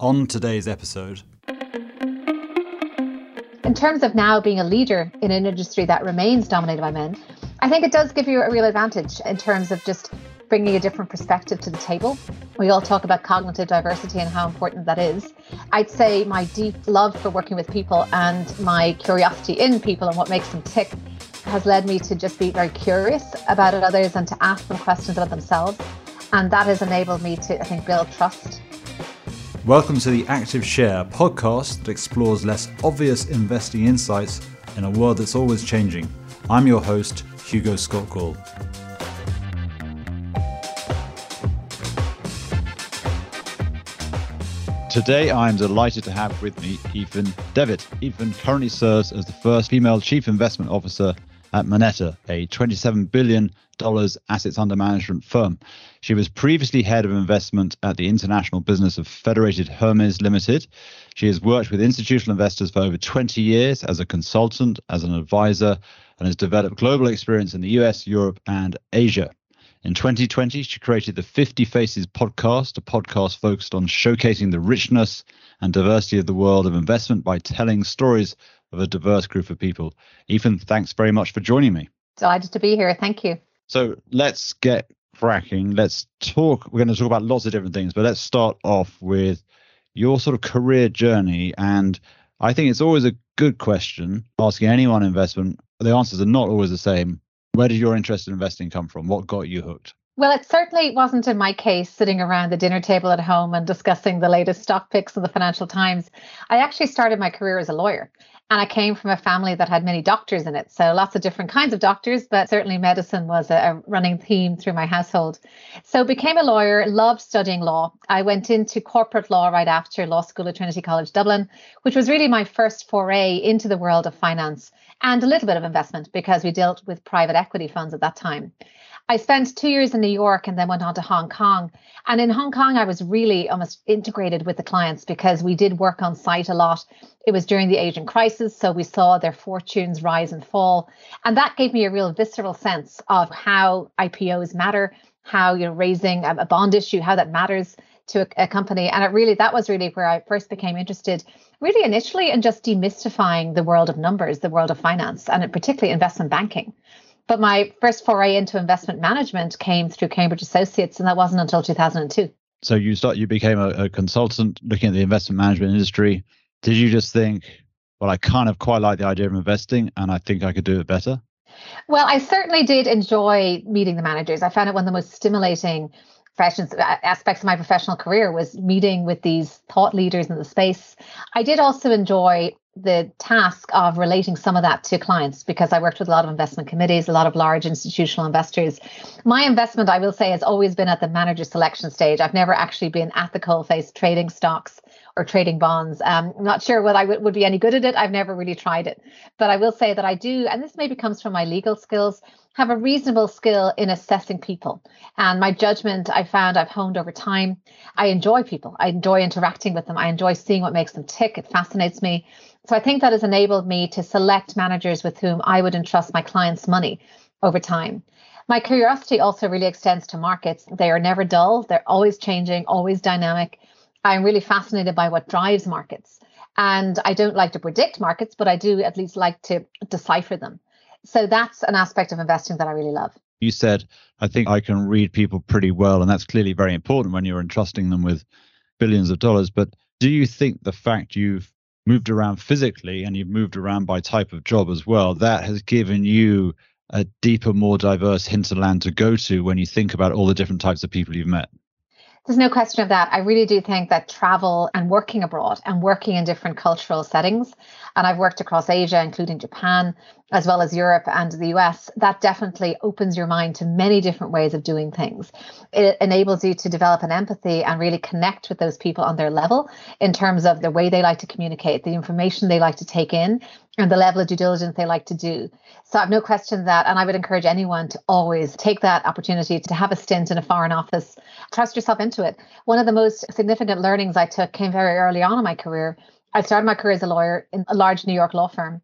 On today's episode, in terms of now being a leader in an industry that remains dominated by men, I think it does give you a real advantage in terms of just bringing a different perspective to the table. We all talk about cognitive diversity and how important that is. I'd say my deep love for working with people and my curiosity in people and what makes them tick has led me to just be very curious about others and to ask them questions about themselves. And that has enabled me to, I think, build trust Welcome to the Active Share podcast that explores less obvious investing insights in a world that's always changing. I'm your host, Hugo Scott Gall. Today, I'm delighted to have with me Aoifinn Devitt. Aoifinn currently serves as the first female chief investment officer at Moneta, a $27 billion assets under management firm. She was previously head of investment at the international business of Federated Hermes Limited. She has worked with institutional investors for over 20 years as a consultant, as an advisor, and has developed global experience in the US, Europe, and Asia. In 2020, she created the 50 Faces podcast, a podcast focused on showcasing the richness and diversity of the world of investment by telling stories of a diverse group of people. Aoifinn, thanks very much for joining me. Delighted to be here. Thank you. So let's get cracking. Let's talk. We're going to talk about lots of different things, but let's start off with your sort of career journey. And I think it's always a good question asking anyone investment. The answers are not always the same. Where did your interest in investing come from? What got you hooked? Well, it certainly wasn't in my case sitting around the dinner table at home and discussing the latest stock picks in the Financial Times. I actually started my career as a lawyer. And I came from a family that had many doctors in it. So lots of different kinds of doctors, but certainly medicine was a, running theme through my household. So became a lawyer, loved studying law. I went into corporate law right after law school at Trinity College Dublin, which was really my first foray into the world of finance and a little bit of investment because we dealt with private equity funds at that time. I spent two years in New York and then went on to Hong Kong. And in Hong Kong, I was really almost integrated with the clients because we did work on site a lot. It was during the Asian crisis, so we saw their fortunes rise and fall. And that gave me a real visceral sense of how IPOs matter, how you're raising um, a bond issue, how that matters to a, a company. And it really that was really where I first became interested, really initially in just demystifying the world of numbers, the world of finance, and particularly investment banking. But my first foray into investment management came through Cambridge Associates, and that wasn't until 2002. So you start, you became a, a consultant looking at the investment management industry. Did you just think, well, I kind of quite like the idea of investing, and I think I could do it better? Well, I certainly did enjoy meeting the managers. I found it one of the most stimulating uh, aspects of my professional career was meeting with these thought leaders in the space. I did also enjoy the task of relating some of that to clients because I worked with a lot of investment committees, a lot of large institutional investors. My investment, I will say, has always been at the manager selection stage. I've never actually been at the coalface trading stocks or trading bonds. Um, I'm not sure whether I w- would be any good at it. I've never really tried it. But I will say that I do, and this maybe comes from my legal skills, have a reasonable skill in assessing people. And my judgment, I found I've honed over time. I enjoy people. I enjoy interacting with them. I enjoy seeing what makes them tick. It fascinates me. So I think that has enabled me to select managers with whom I would entrust my clients' money over time. My curiosity also really extends to markets. They are never dull, they're always changing, always dynamic. I'm really fascinated by what drives markets. And I don't like to predict markets, but I do at least like to decipher them. So that's an aspect of investing that I really love. You said, I think I can read people pretty well. And that's clearly very important when you're entrusting them with billions of dollars. But do you think the fact you've moved around physically and you've moved around by type of job as well, that has given you a deeper, more diverse hinterland to go to when you think about all the different types of people you've met? There's no question of that. I really do think that travel and working abroad and working in different cultural settings, and I've worked across Asia, including Japan, as well as Europe and the US, that definitely opens your mind to many different ways of doing things. It enables you to develop an empathy and really connect with those people on their level in terms of the way they like to communicate, the information they like to take in, and the level of due diligence they like to do. So I've no question that, and I would encourage anyone to always take that opportunity to have a stint in a foreign office, trust yourself into it. One of the most significant learnings I took came very early on in my career. I started my career as a lawyer in a large New York law firm.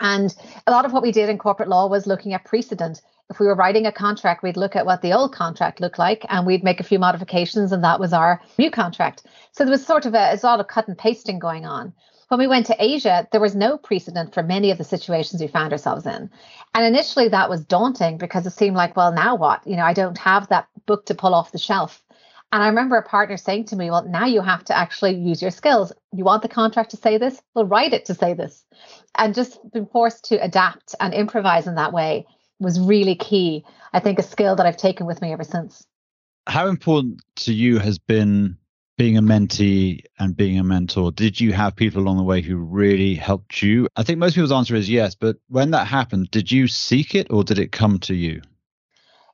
And a lot of what we did in corporate law was looking at precedent if we were writing a contract, we'd look at what the old contract looked like and we'd make a few modifications, and that was our new contract. So there was sort of a, a lot of cut and pasting going on. When we went to Asia, there was no precedent for many of the situations we found ourselves in. And initially that was daunting because it seemed like, well, now what? You know, I don't have that book to pull off the shelf. And I remember a partner saying to me, Well, now you have to actually use your skills. You want the contract to say this? Well, write it to say this. And just being forced to adapt and improvise in that way was really key. I think a skill that I've taken with me ever since. How important to you has been being a mentee and being a mentor, did you have people along the way who really helped you? I think most people's answer is yes, but when that happened, did you seek it or did it come to you?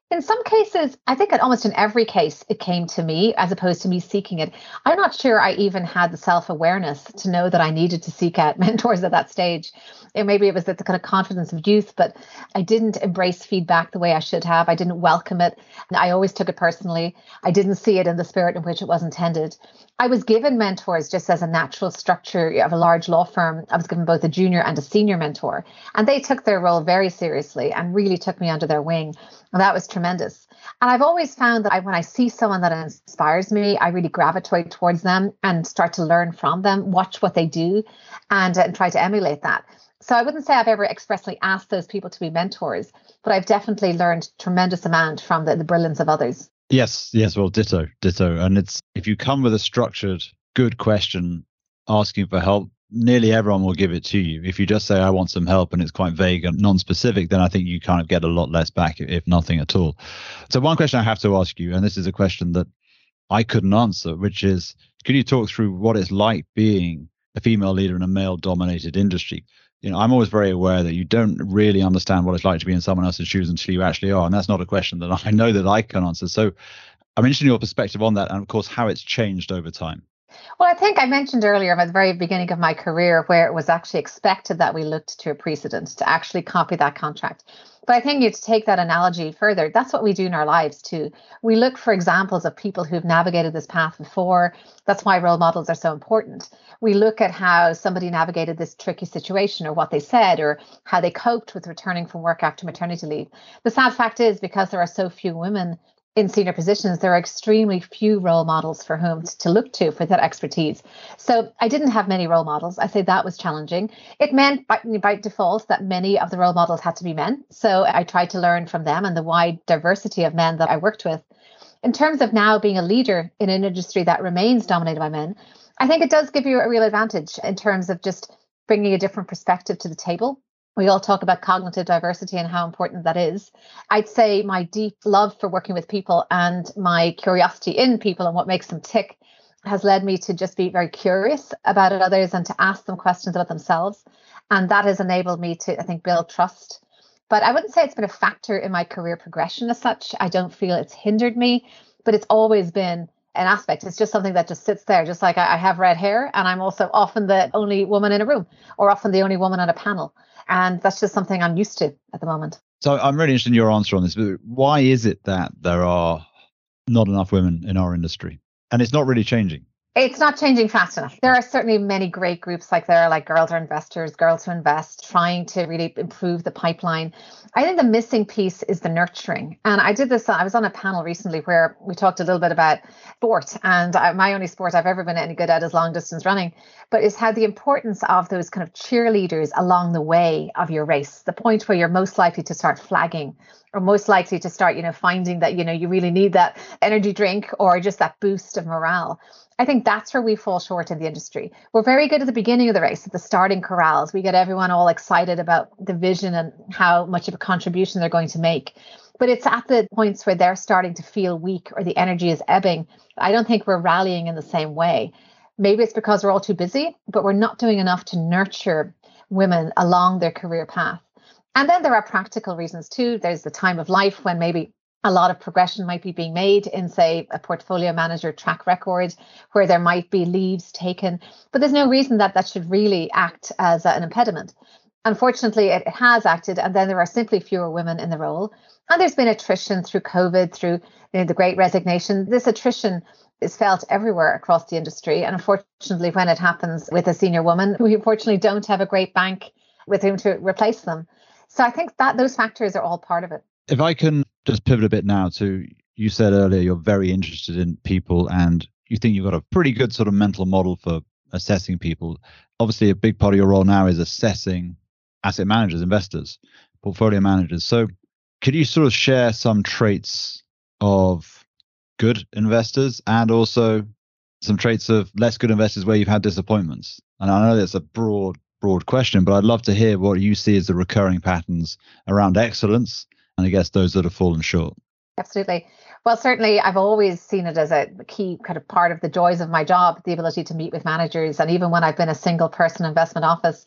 In some cases, I think almost in every case, it came to me as opposed to me seeking it. I'm not sure I even had the self awareness to know that I needed to seek out mentors at that stage. And maybe it was the kind of confidence of youth, but I didn't embrace feedback the way I should have. I didn't welcome it. I always took it personally. I didn't see it in the spirit in which it was intended. I was given mentors just as a natural structure of a large law firm. I was given both a junior and a senior mentor, and they took their role very seriously and really took me under their wing. And that was tremendous. And I've always found that I, when I see someone that inspires me, I really gravitate towards them and start to learn from them, watch what they do, and, and try to emulate that. So I wouldn't say I've ever expressly asked those people to be mentors, but I've definitely learned tremendous amount from the, the brilliance of others. Yes, yes, well, ditto, ditto. And it's if you come with a structured, good question asking for help, nearly everyone will give it to you. If you just say, I want some help and it's quite vague and non specific, then I think you kind of get a lot less back, if nothing at all. So, one question I have to ask you, and this is a question that I couldn't answer, which is could you talk through what it's like being a female leader in a male dominated industry? you know, I'm always very aware that you don't really understand what it's like to be in someone else's shoes until you actually are. And that's not a question that I know that I can answer. So I'm interested in your perspective on that and, of course, how it's changed over time. Well, I think I mentioned earlier at the very beginning of my career where it was actually expected that we looked to a precedent to actually copy that contract. But I think you to take that analogy further, that's what we do in our lives too. We look for examples of people who've navigated this path before. That's why role models are so important. We look at how somebody navigated this tricky situation or what they said or how they coped with returning from work after maternity leave. The sad fact is because there are so few women in senior positions, there are extremely few role models for whom to look to for that expertise. So I didn't have many role models. I say that was challenging. It meant by, by, default that many of the role models had to be men. So I tried to learn from them and the wide diversity of men that I worked with. In terms of now being a leader in an industry that remains dominated by men, I think it does give you a real advantage in terms of just bringing a different perspective to the table we all talk about cognitive diversity and how important that is. I'd say my deep love for working with people and my curiosity in people and what makes them tick has led me to just be very curious about others and to ask them questions about themselves. And that has enabled me to, I think, build trust. But I wouldn't say it's been a factor in my career progression as such. I don't feel it's hindered me, but it's always been an aspect. It's just something that just sits there, just like I, have red hair and I'm also often the only woman in a room or often the only woman on a panel. And that's just something I'm used to at the moment. So I'm really interested in your answer on this. But why is it that there are not enough women in our industry? And it's not really changing. It's not changing fast enough. There are certainly many great groups like there, are, like Girls Are Investors, Girls Who Invest, trying to really improve the pipeline. I think the missing piece is the nurturing. And I did this, I was on a panel recently where we talked a little bit about sport. And I, my only sport I've ever been any good at is long distance running, but it's had the importance of those kind of cheerleaders along the way of your race, the point where you're most likely to start flagging or most likely to start, you know, finding that, you know, you really need that energy drink or just that boost of morale. I think that's where we fall short in the industry. We're very good at the beginning of the race, at the starting corrals. We get everyone all excited about the vision and how much of a contribution they're going to make. But it's at the points where they're starting to feel weak or the energy is ebbing. I don't think we're rallying in the same way. Maybe it's because we're all too busy, but we're not doing enough to nurture women along their career path. And then there are practical reasons too. There's the time of life when maybe a lot of progression might be being made in, say, a portfolio manager track record where there might be leaves taken, but there's no reason that that should really act as an impediment. Unfortunately, it has acted, and then there are simply fewer women in the role. And there's been attrition through COVID, through you know, the great resignation. This attrition is felt everywhere across the industry. And unfortunately, when it happens with a senior woman, we unfortunately don't have a great bank with whom to replace them. So I think that those factors are all part of it. If I can just pivot a bit now to you said earlier you're very interested in people and you think you've got a pretty good sort of mental model for assessing people. Obviously, a big part of your role now is assessing asset managers, investors, portfolio managers. So, could you sort of share some traits of good investors and also some traits of less good investors where you've had disappointments? And I know that's a broad, broad question, but I'd love to hear what you see as the recurring patterns around excellence and I guess those that have fallen short. Absolutely. Well, certainly, I've always seen it as a key kind of part of the joys of my job, the ability to meet with managers. And even when I've been a single person investment office,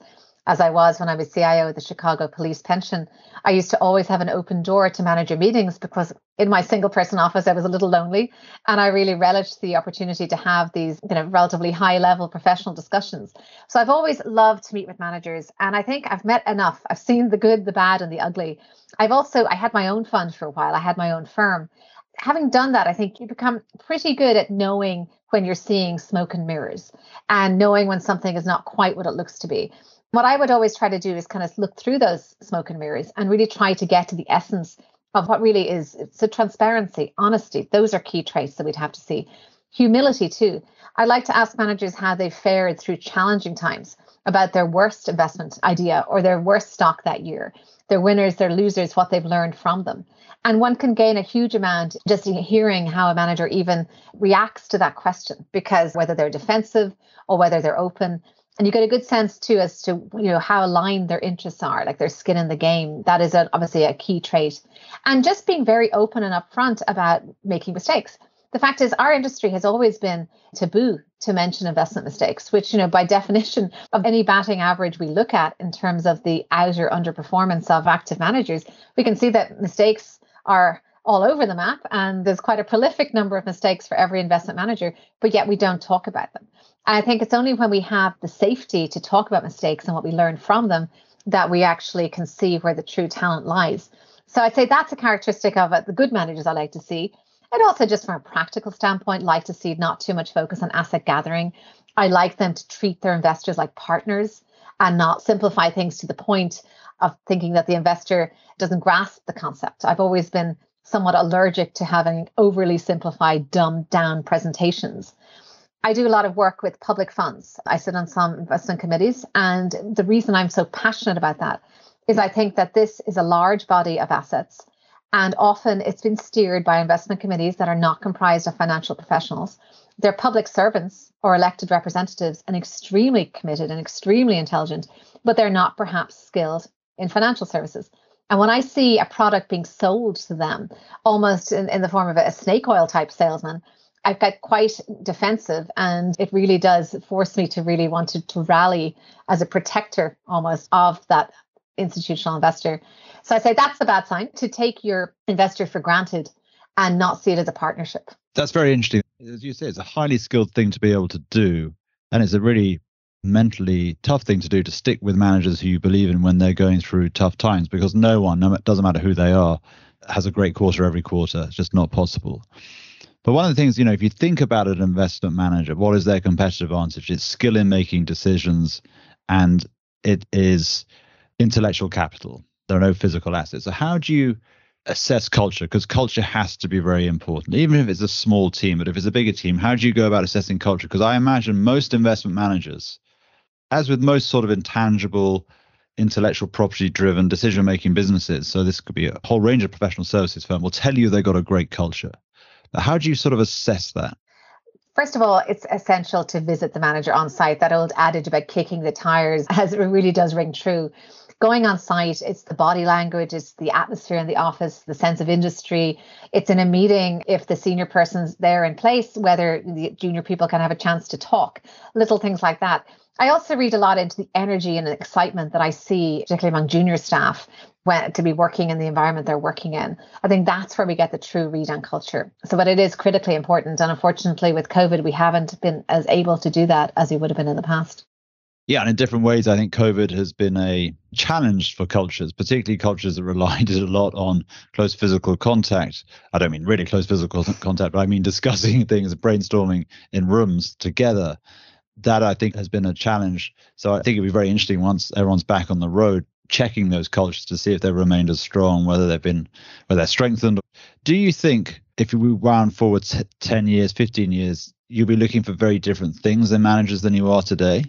as I was when I was CIO of the Chicago Police Pension, I used to always have an open door to manager meetings because in my single person office I was a little lonely and I really relished the opportunity to have these you know relatively high level professional discussions. So I've always loved to meet with managers and I think I've met enough. I've seen the good, the bad and the ugly. I've also I had my own fund for a while. I had my own firm. Having done that, I think you become pretty good at knowing when you're seeing smoke and mirrors and knowing when something is not quite what it looks to be what I would always try to do is kind of look through those smoke and mirrors and really try to get to the essence of what really is so transparency, honesty. Those are key traits that we'd have to see. Humility too. I like to ask managers how they fared through challenging times about their worst investment idea or their worst stock that year, their winners, their losers, what they've learned from them. And one can gain a huge amount just hearing how a manager even reacts to that question because whether they're defensive or whether they're open, and you get a good sense too as to you know how aligned their interests are like their skin in the game. That is a, obviously a key trait. And just being very open and upfront about making mistakes. The fact is our industry has always been taboo to mention investment mistakes which you know by definition of any batting average we look at in terms of the outer underperformance of active managers we can see that mistakes are all over the map and there's quite a prolific number of mistakes for every investment manager but yet we don't talk about them I think it's only when we have the safety to talk about mistakes and what we learn from them that we actually can see where the true talent lies. So I'd say that's a characteristic of. The good managers I like to see. And also just from a practical standpoint, like to see not too much focus on asset gathering. I like them to treat their investors like partners and not simplify things to the point of thinking that the investor doesn't grasp the concept. I've always been somewhat allergic to having overly simplified, dumbed down presentations. I do a lot of work with public funds. I sit on some investment committees. And the reason I'm so passionate about that is I think that this is a large body of assets. And often it's been steered by investment committees that are not comprised of financial professionals. They're public servants or elected representatives and extremely committed and extremely intelligent, but they're not perhaps skilled in financial services. And when I see a product being sold to them, almost in, in the form of a snake oil type salesman, I get quite defensive, and it really does force me to really want to, to rally as a protector almost of that institutional investor. So I say that's a bad sign to take your investor for granted and not see it as a partnership. That's very interesting. As you say, it's a highly skilled thing to be able to do. And it's a really mentally tough thing to do to stick with managers who you believe in when they're going through tough times because no one, no, it doesn't matter who they are, has a great quarter every quarter. It's just not possible. But one of the things, you know, if you think about an investment manager, what is their competitive advantage? It's skill in making decisions and it is intellectual capital. There are no physical assets. So, how do you assess culture? Because culture has to be very important, even if it's a small team. But if it's a bigger team, how do you go about assessing culture? Because I imagine most investment managers, as with most sort of intangible, intellectual property driven decision making businesses, so this could be a whole range of professional services firm, will tell you they've got a great culture. How do you sort of assess that? First of all, it's essential to visit the manager on site. That old adage about kicking the tires as it really does ring true. Going on site, it's the body language, it's the atmosphere in the office, the sense of industry. It's in a meeting if the senior person's there in place, whether the junior people can have a chance to talk, little things like that. I also read a lot into the energy and excitement that I see, particularly among junior staff, when to be working in the environment they're working in. I think that's where we get the true read on culture. So, but it is critically important. And unfortunately, with COVID, we haven't been as able to do that as we would have been in the past. Yeah, and in different ways, I think COVID has been a challenge for cultures, particularly cultures that relied a lot on close physical contact. I don't mean really close physical contact, but I mean discussing things, brainstorming in rooms together. That I think has been a challenge. So I think it'd be very interesting once everyone's back on the road checking those cultures to see if they've remained as strong, whether they've been, whether they're strengthened. Do you think if we wound forward 10 years, 15 years, you'll be looking for very different things in managers than you are today?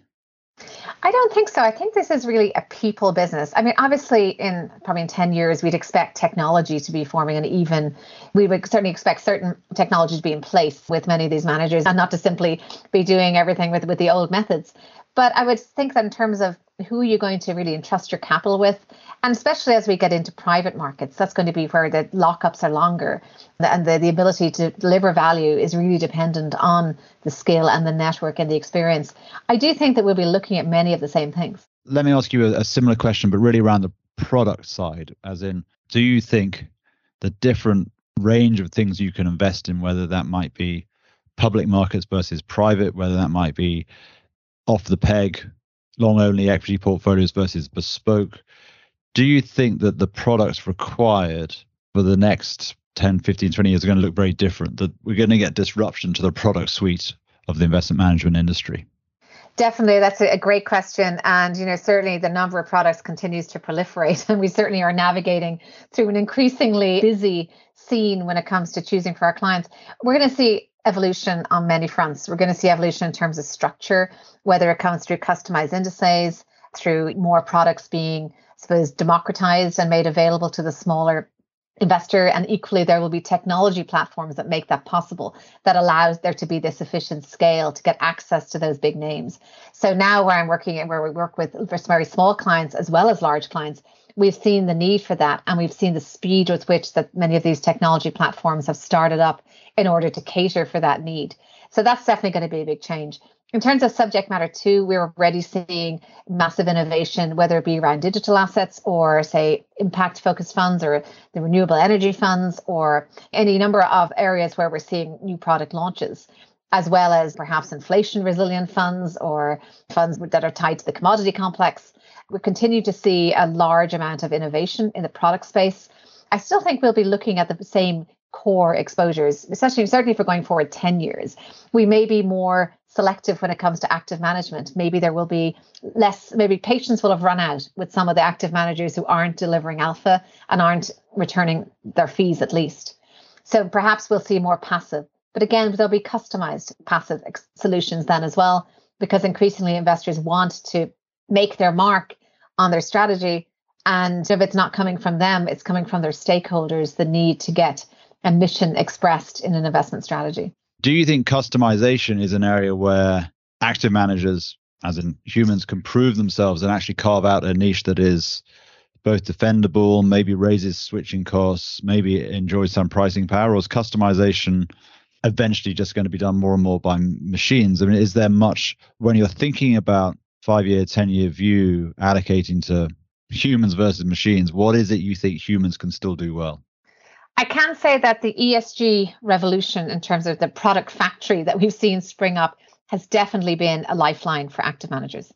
I don't think so. I think this is really a people business. I mean, obviously, in probably in 10 years, we'd expect technology to be forming and even we would certainly expect certain technology to be in place with many of these managers and not to simply be doing everything with, with the old methods. But I would think that in terms of who you're going to really entrust your capital with, and especially as we get into private markets, that's going to be where the lockups are longer and the, the ability to deliver value is really dependent on the skill and the network and the experience. I do think that we'll be looking at many of the same things. Let me ask you a, a similar question, but really around the product side, as in, do you think the different range of things you can invest in, whether that might be public markets versus private, whether that might be off the peg, long only equity portfolios versus bespoke. Do you think that the products required for the next 10, 15, 20 years are going to look very different? That we're going to get disruption to the product suite of the investment management industry? Definitely, that's a great question, and you know certainly the number of products continues to proliferate, and we certainly are navigating through an increasingly busy scene when it comes to choosing for our clients. We're going to see evolution on many fronts. We're going to see evolution in terms of structure, whether it comes through customized indices, through more products being, I suppose, democratized and made available to the smaller investor and equally there will be technology platforms that make that possible that allows there to be this efficient scale to get access to those big names so now where i'm working and where we work with very small clients as well as large clients we've seen the need for that and we've seen the speed with which that many of these technology platforms have started up in order to cater for that need. So that's definitely going to be a big change. In terms of subject matter too, we're already seeing massive innovation, whether it be around digital assets or say impact focused funds or the renewable energy funds or any number of areas where we're seeing new product launches as well as perhaps inflation resilient funds or funds that are tied to the commodity complex. We continue to see a large amount of innovation in the product space. I still think we'll be looking at the same core exposures, especially certainly for going forward 10 years. We may be more selective when it comes to active management. Maybe there will be less, maybe patience will have run out with some of the active managers who aren't delivering alpha and aren't returning their fees at least. So perhaps we'll see more passive. But again, there'll be customized passive ex- solutions then as well, because increasingly investors want to make their mark on their strategy. And if it's not coming from them, it's coming from their stakeholders, the need to get and mission expressed in an investment strategy. Do you think customization is an area where active managers, as in humans, can prove themselves and actually carve out a niche that is both defendable, maybe raises switching costs, maybe enjoys some pricing power, or is customization eventually just going to be done more and more by machines? I mean, is there much when you're thinking about five year, 10 year view allocating to humans versus machines? What is it you think humans can still do well? I can say that the ESG revolution, in terms of the product factory that we've seen spring up, has definitely been a lifeline for active managers.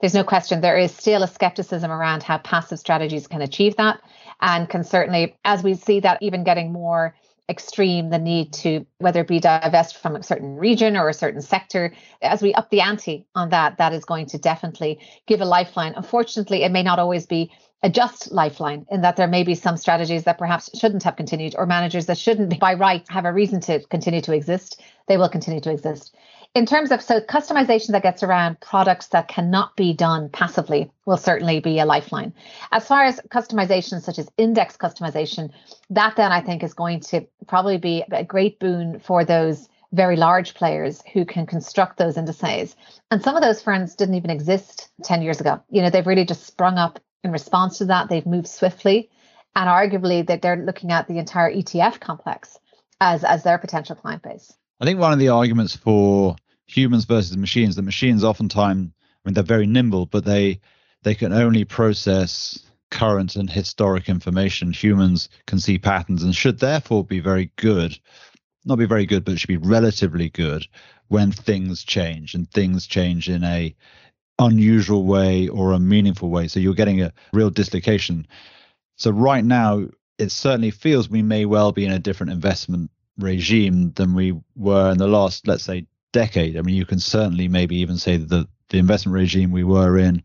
There's no question there is still a skepticism around how passive strategies can achieve that, and can certainly, as we see that even getting more extreme, the need to whether it be divest from a certain region or a certain sector, as we up the ante on that, that is going to definitely give a lifeline. Unfortunately, it may not always be a just lifeline in that there may be some strategies that perhaps shouldn't have continued or managers that shouldn't by right have a reason to continue to exist. They will continue to exist in terms of so customization that gets around products that cannot be done passively will certainly be a lifeline as far as customization such as index customization that then i think is going to probably be a great boon for those very large players who can construct those indices. And some of those firms didn't even exist 10 years ago. You know, they've really just sprung up in response to that, they've moved swiftly, and arguably that they're looking at the entire ETF complex as as their potential client base. I think one of the arguments for humans versus machines, the machines oftentimes, I mean, they're very nimble, but they they can only process current and historic information. Humans can see patterns and should therefore be very good, not be very good, but should be relatively good when things change and things change in a unusual way or a meaningful way. So you're getting a real dislocation. So right now, it certainly feels we may well be in a different investment regime than we were in the last, let's say, decade. I mean, you can certainly maybe even say that the, investment regime we were in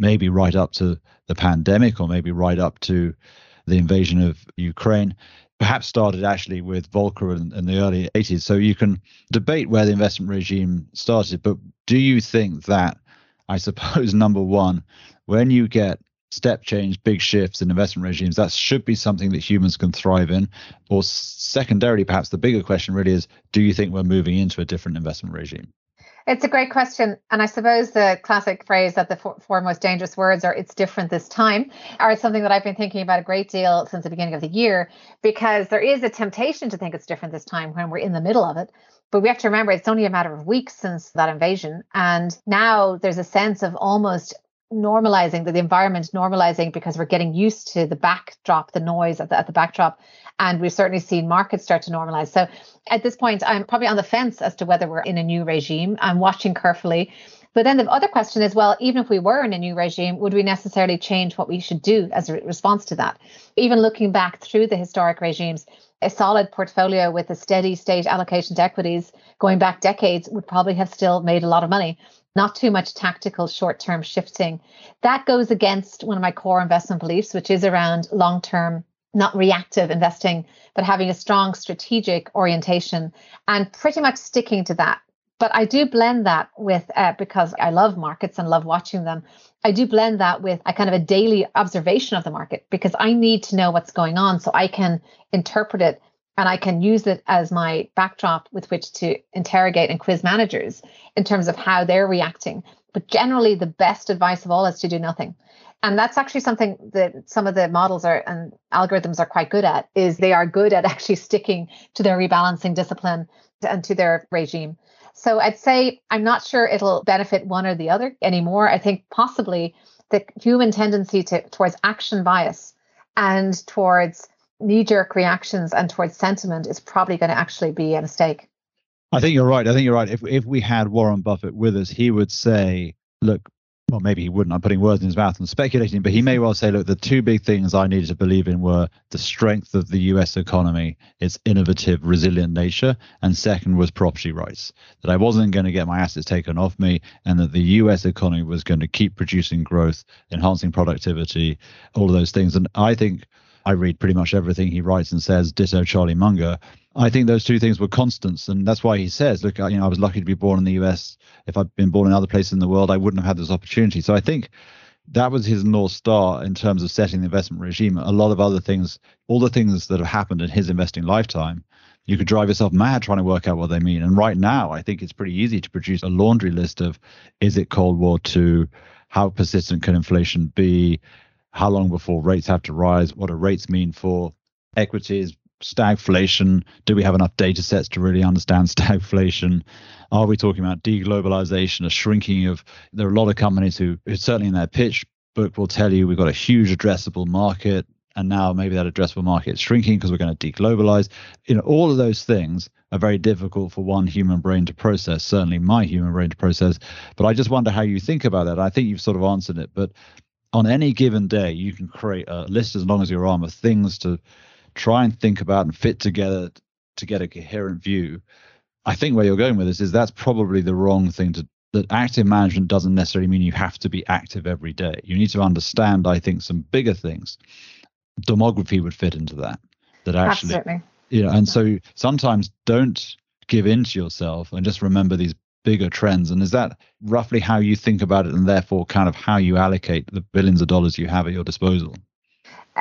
maybe right up to the pandemic or maybe right up to the invasion of Ukraine. Perhaps started actually with Volcker in, in the early 80s. So you can debate where the investment regime started, but do you think that, I suppose, number one, when you get step change, big shifts in investment regimes, that should be something that humans can thrive in? Or secondarily, perhaps the bigger question really is do you think we're moving into a different investment regime? It's a great question. And I suppose the classic phrase that the four, most dangerous words are it's different this time are something that I've been thinking about a great deal since the beginning of the year because there is a temptation to think it's different this time when we're in the middle of it. But we have to remember it's only a matter of weeks since that invasion. And now there's a sense of almost normalizing the, the environment normalizing because we're getting used to the backdrop the noise at the, at the backdrop and we've certainly seen markets start to normalize. So at this point i'm probably on the fence as to whether we're in a new regime. I'm watching carefully. But then the other question is well even if we were in a new regime would we necessarily change what we should do as a response to that? Even looking back through the historic regimes a solid portfolio with a steady state allocation to equities going back decades would probably have still made a lot of money not too much tactical short term shifting. That goes against one of my core investment beliefs, which is around long term, not reactive investing, but having a strong strategic orientation and pretty much sticking to that. But I do blend that with, uh, because I love markets and love watching them, I do blend that with a kind of a daily observation of the market because I need to know what's going on so I can interpret it and I can use it as my backdrop with which to interrogate and quiz managers in terms of how they're reacting. But generally, the best advice of all is to do nothing. And that's actually something that some of the models are and algorithms are quite good at is they are good at actually sticking to their rebalancing discipline and to their regime. So I'd say I'm not sure it'll benefit one or the other anymore. I think possibly the human tendency to towards action bias and towards knee jerk reactions and towards sentiment is probably going to actually be a mistake. I think you're right. I think you're right. If if we had Warren Buffett with us, he would say, look, well, maybe he wouldn't. I'm putting words in his mouth and speculating, but he may well say, look, the two big things I needed to believe in were the strength of the US economy, its innovative, resilient nature, and second was property rights. That I wasn't going to get my assets taken off me, and that the US economy was going to keep producing growth, enhancing productivity, all of those things. And I think I read pretty much everything he writes and says, ditto Charlie Munger. I think those two things were constants, and that's why he says, "Look, you know, I was lucky to be born in the U.S. If I'd been born in other places in the world, I wouldn't have had this opportunity." So I think that was his north star in terms of setting the investment regime. A lot of other things, all the things that have happened in his investing lifetime, you could drive yourself mad trying to work out what they mean. And right now, I think it's pretty easy to produce a laundry list of: is it Cold War II? How persistent can inflation be? How long before rates have to rise, what do rates mean for equities, stagflation? Do we have enough data sets to really understand stagflation? Are we talking about deglobalization, a shrinking of? There are a lot of companies who, who certainly in their pitch book will tell you we've got a huge addressable market, and now maybe that addressable market is shrinking because we're going to deglobalize. You know, all of those things are very difficult for one human brain to process. Certainly, my human brain to process. But I just wonder how you think about that. I think you've sort of answered it, but on any given day, you can create a list as long as your arm of things to try and think about and fit together to get a coherent view. I think where you're going with this is that's probably the wrong thing to that active management doesn't necessarily mean you have to be active every day. You need to understand, I think, some bigger things. Demography would fit into that. That actually, Absolutely. you know, and so sometimes don't give in to yourself and just remember these bigger trends? And is that roughly how you think about it and therefore kind of how you allocate the billions of dollars you have at your disposal?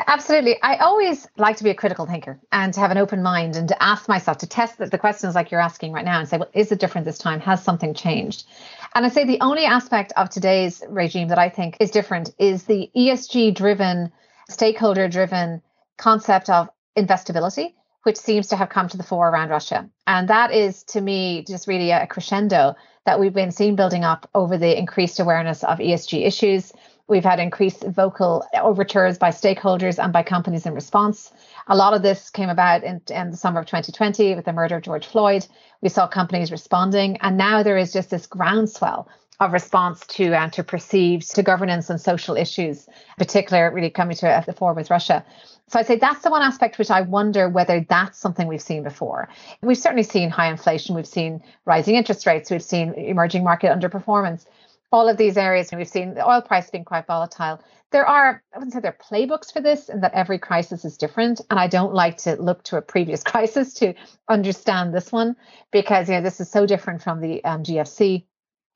Absolutely. I always like to be a critical thinker and to have an open mind and to ask myself to test the, the questions like you're asking right now and say, well, is it different this time? Has something changed? And I say the only aspect of today's regime that I think is different is the ESG driven, stakeholder driven concept of investability which seems to have come to the fore around Russia. And that is, to me, just really a crescendo that we've been seeing building up over the increased awareness of ESG issues. We've had increased vocal overtures by stakeholders and by companies in response. A lot of this came about in, in, the summer of 2020 with the murder of George Floyd. We saw companies responding, and now there is just this groundswell of response to and to perceived to governance and social issues, particularly really coming to the fore with Russia. So I'd say that's the one aspect which I wonder whether that's something we've seen before. We've certainly seen high inflation, we've seen rising interest rates, we've seen emerging market underperformance. all of these areas, we've seen the oil price being quite volatile. There are, I wouldn't say there are playbooks for this, and that every crisis is different. And I don't like to look to a previous crisis to understand this one because you know this is so different from the um, GFC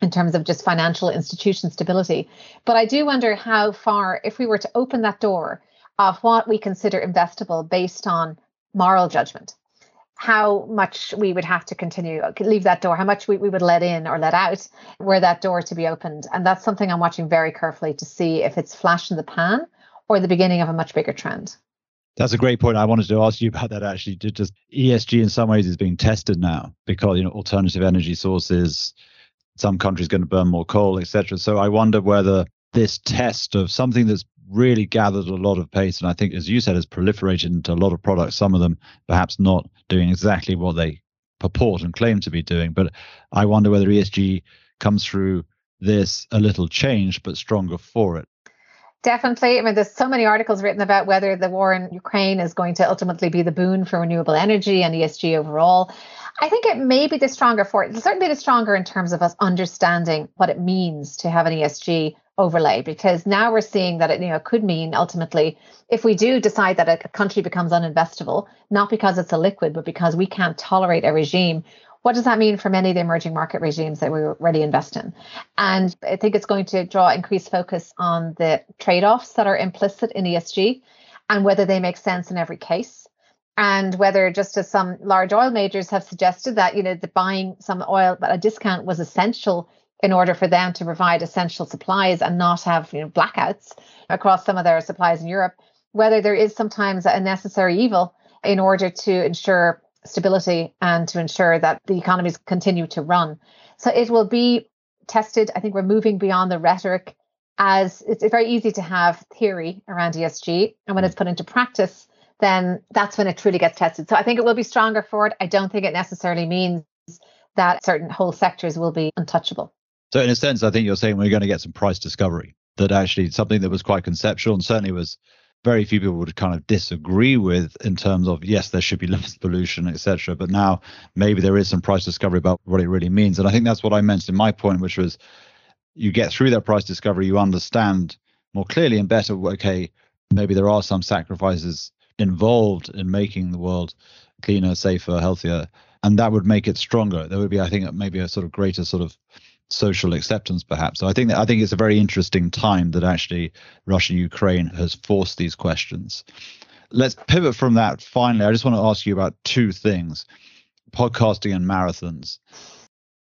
in terms of just financial institution stability. But I do wonder how far, if we were to open that door of what we consider investable based on moral judgment, how much we would have to continue uh, leave that door how much we, we would let in or let out were that door to be opened and that's something i'm watching very carefully to see if it's flash in the pan or the beginning of a much bigger trend that's a great point. I wanted to ask you about that actually. Just ESG in some ways is being tested now because you know alternative energy sources, some countries going to burn more coal, etc. So I wonder whether this test of something that's really gathered a lot of pace. And I think, as you said, has proliferated into a lot of products, some of them perhaps not doing exactly what they purport and claim to be doing. But I wonder whether ESG comes through this a little changed, but stronger for it. Definitely. I mean, there's so many articles written about whether the war in Ukraine is going to ultimately be the boon for renewable energy and ESG overall. I think it may be the stronger for it. Certainly the stronger in terms of us understanding what it means to have an ESG overlay because now we're seeing that it you know could mean ultimately if we do decide that a country becomes uninvestable not because it's a liquid but because we can't tolerate a regime what does that mean for many of the emerging market regimes that we already invest in? And i think it's going to draw increased focus on the trade-offs that are implicit in esg and whether they make sense in every case. And whether just as some large oil majors have suggested that you know the buying some oil at a discount was essential in order for them to provide essential supplies and not have you know blackouts across some of their supplies in Europe, whether there is sometimes a necessary evil in order to ensure stability and to ensure that the economies continue to run. So it will be tested. I think we're moving beyond the rhetoric as it's very easy to have theory around ESG. And when it's mm. put into practice, then that's when it truly gets tested. So I think it will be stronger for it. I don't think it necessarily means that certain whole sectors will be untouchable. So in a sense, I think you're saying we're going to get some price discovery that actually something that was quite conceptual and certainly was very few people would kind of disagree with in terms of yes, there should be less pollution, etc. But now maybe there is some price discovery about what it really means. And I think that's what I meant in my point, which was you get through that price discovery, you understand more clearly and better, okay, maybe there are some sacrifices involved in making the world cleaner, safer, healthier. And that would make it stronger. There would be, I think, maybe a sort of greater sort of social acceptance, perhaps. So I think that, I think it's a very interesting time that actually Russia Ukraine has forced these questions. Let's pivot from that. Finally, I just want to ask you about two things: podcasting and marathons.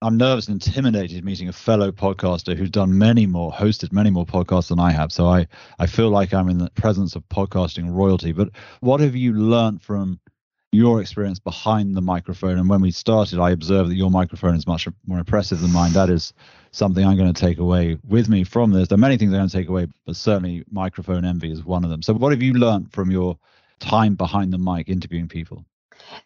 I'm nervous and intimidated meeting a fellow podcaster who's done many more, hosted many more podcasts than I have. So I, I feel like I'm in the presence of podcasting royalty. But what have you learned from your experience behind the microphone. And when we started, I observed that your microphone is much more impressive than mine. That is something I'm going to take away with me from this. There are many things I'm going to take away, but certainly microphone envy is one of them. So, what have you learned from your time behind the mic interviewing people?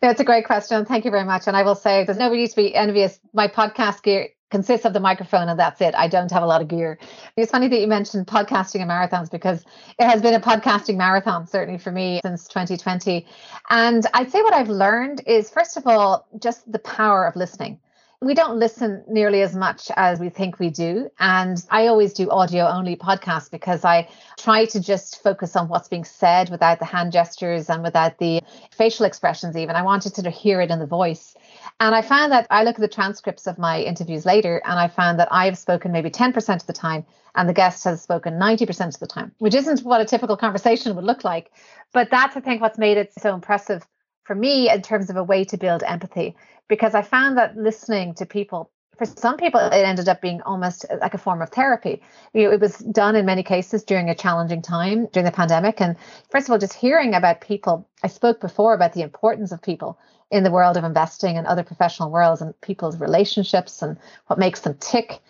That's a great question. Thank you very much. And I will say there's nobody to be envious. My podcast gear consists of the microphone and that's it. I don't have a lot of gear. It's funny that you mentioned podcasting and marathons because it has been a podcasting marathon, certainly for me, since 2020. And I'd say what I've learned is, first of all, just the power of listening we don't listen nearly as much as we think we do. And I always do audio only podcasts because I try to just focus on what's being said without the hand gestures and without the facial expressions, even. I wanted to hear it in the voice. And I found that I look at the transcripts of my interviews later, and I found that I've spoken maybe 10% of the time, and the guest has spoken 90% of the time, which isn't what a typical conversation would look like. But that's, I think, what's made it so impressive for me in terms of a way to build empathy because I found that listening to people for some people it ended up being almost uh, like a form of therapy. You know, it was done in many cases during a challenging time during the pandemic. And first of all just hearing about people i spoke before about the importance of people in the world of investing and other professional worlds and people's relationships and what makes them tick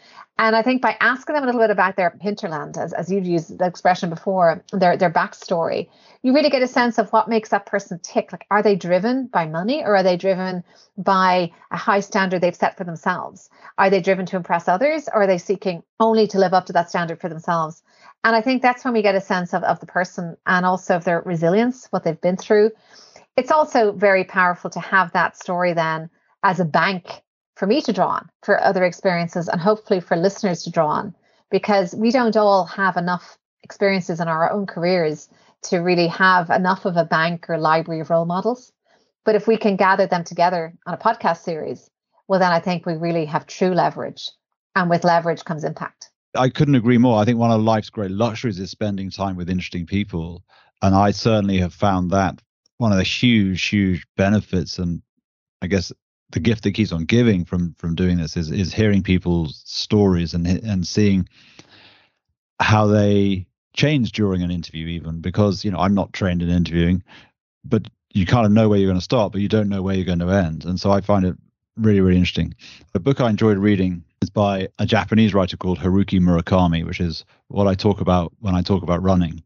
and I think by asking them a little bit about their hinterland, as, as you've used the expression before, their their backstory, you really get a sense of what makes that person tick. Like, are they driven by money or are they driven by a high standard they've set for themselves? Are they driven to impress others or are they seeking only to live up to that standard for themselves? And I think that's when we get a sense of, of the person and also of their resilience, what they've been through. It's also very powerful to have that story then as a bank for me to draw on for other experiences and hopefully for listeners to draw on because we don't all have enough experiences in our own careers to really have enough of a bank or library of role models. But if we can gather them together on a podcast series, well, then I think we really have true leverage. And with leverage comes impact. I couldn't agree more. I think one of life's great luxuries is spending time with interesting people. And I certainly have found that one of the huge, huge benefits and I guess the gift that keeps on giving from from doing this is is hearing people's stories and and seeing how they change during an interview even because you know I'm not trained in interviewing but you kind of know where you're going to start but you don't know where you're going to end. And so I find it really really interesting. The book I enjoyed reading is by a Japanese writer called Haruki Murakami which is what I talk about when I talk about running.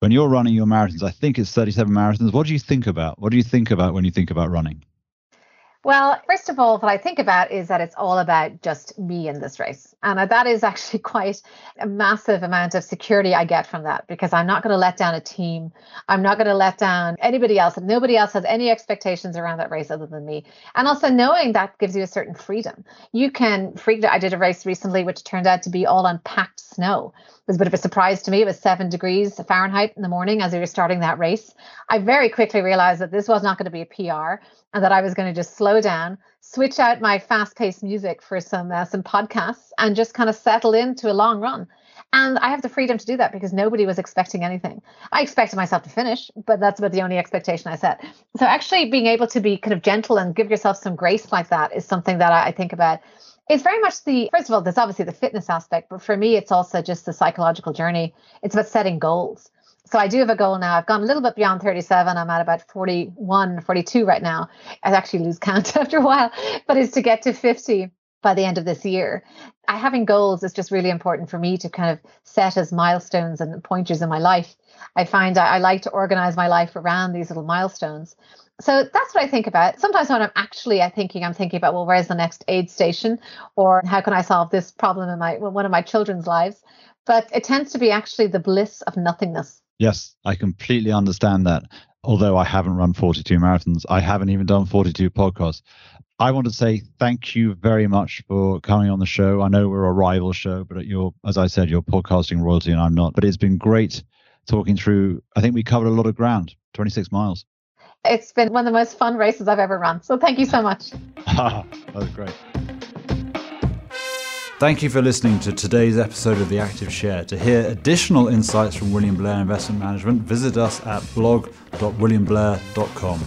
When you're running your marathons I think it's 37 marathons. What do you think about? What do you think about when you think about running well, first of all, what I think about is that it's all about just me in this race. And that is actually quite a massive amount of security I get from that because I'm not going to let down a team. I'm not going to let down anybody else. Nobody else has any expectations around that race other than me. And also knowing that gives you a certain freedom. You can freak. I did a race recently, which turned out to be all on packed snow. It was a bit of a surprise to me. It was seven degrees Fahrenheit in the morning as we were starting that race. I very quickly realized that this was not going to be a PR and that I was going to just slow down, switch out my fast-paced music for some uh, some podcasts, and just kind of settle into a long run. And I have the freedom to do that because nobody was expecting anything. I expected myself to finish, but that's about the only expectation I set. So actually being able to be kind of gentle and give yourself some grace like that is something that I think about. It's very much the first of all, there's obviously the fitness aspect, but for me, it's also just the psychological journey. It's about setting goals so I do have a goal now. I've gone a little bit beyond 37. I'm at about 41, 42 right now. I actually lose count after a while, but it's to get to 50 by the end of this year. I, having goals is just really important for me to kind of set as milestones and pointers in my life. I find I, I like to organize my life around these little milestones. So that's what I think about. Sometimes when I'm actually I thinking, I'm thinking about, well, where's the next aid station, or how can I solve this problem in my one of my children's lives? But it tends to be actually the bliss of nothingness Yes, I completely understand that. Although I haven't run 42 marathons, I haven't even done 42 podcasts. I want to say thank you very much for coming on the show. I know we're a rival show, but you're, as I said, you're podcasting royalty and I'm not. But it's been great talking through. I think we covered a lot of ground, 26 miles. It's been one of the most fun races I've ever run. So thank you so much. that was great. Thank you for listening to today's episode of The Active Share. To hear additional insights from William Blair Investment Management, visit us at blog.williamblair.com.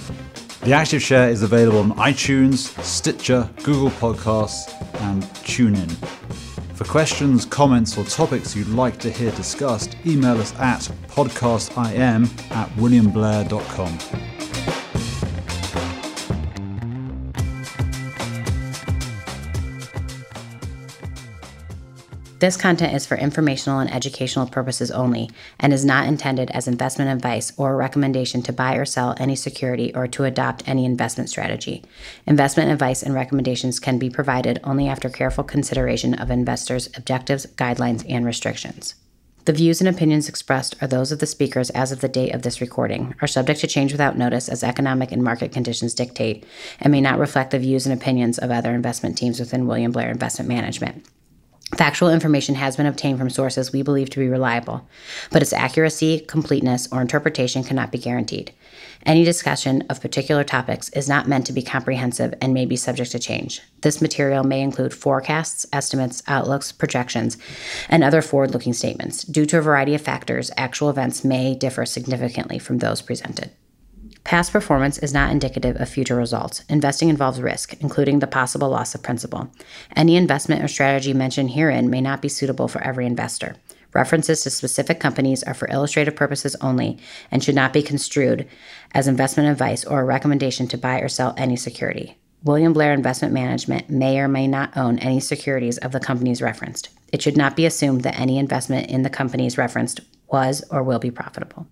The Active Share is available on iTunes, Stitcher, Google Podcasts, and TuneIn. For questions, comments, or topics you'd like to hear discussed, email us at podcastim at williamblair.com. This content is for informational and educational purposes only and is not intended as investment advice or a recommendation to buy or sell any security or to adopt any investment strategy. Investment advice and recommendations can be provided only after careful consideration of investors' objectives, guidelines, and restrictions. The views and opinions expressed are those of the speakers as of the date of this recording, are subject to change without notice as economic and market conditions dictate, and may not reflect the views and opinions of other investment teams within William Blair Investment Management. Factual information has been obtained from sources we believe to be reliable, but its accuracy, completeness, or interpretation cannot be guaranteed. Any discussion of particular topics is not meant to be comprehensive and may be subject to change. This material may include forecasts, estimates, outlooks, projections, and other forward looking statements. Due to a variety of factors, actual events may differ significantly from those presented. Past performance is not indicative of future results. Investing involves risk, including the possible loss of principal. Any investment or strategy mentioned herein may not be suitable for every investor. References to specific companies are for illustrative purposes only and should not be construed as investment advice or a recommendation to buy or sell any security. William Blair Investment Management may or may not own any securities of the companies referenced. It should not be assumed that any investment in the companies referenced was or will be profitable.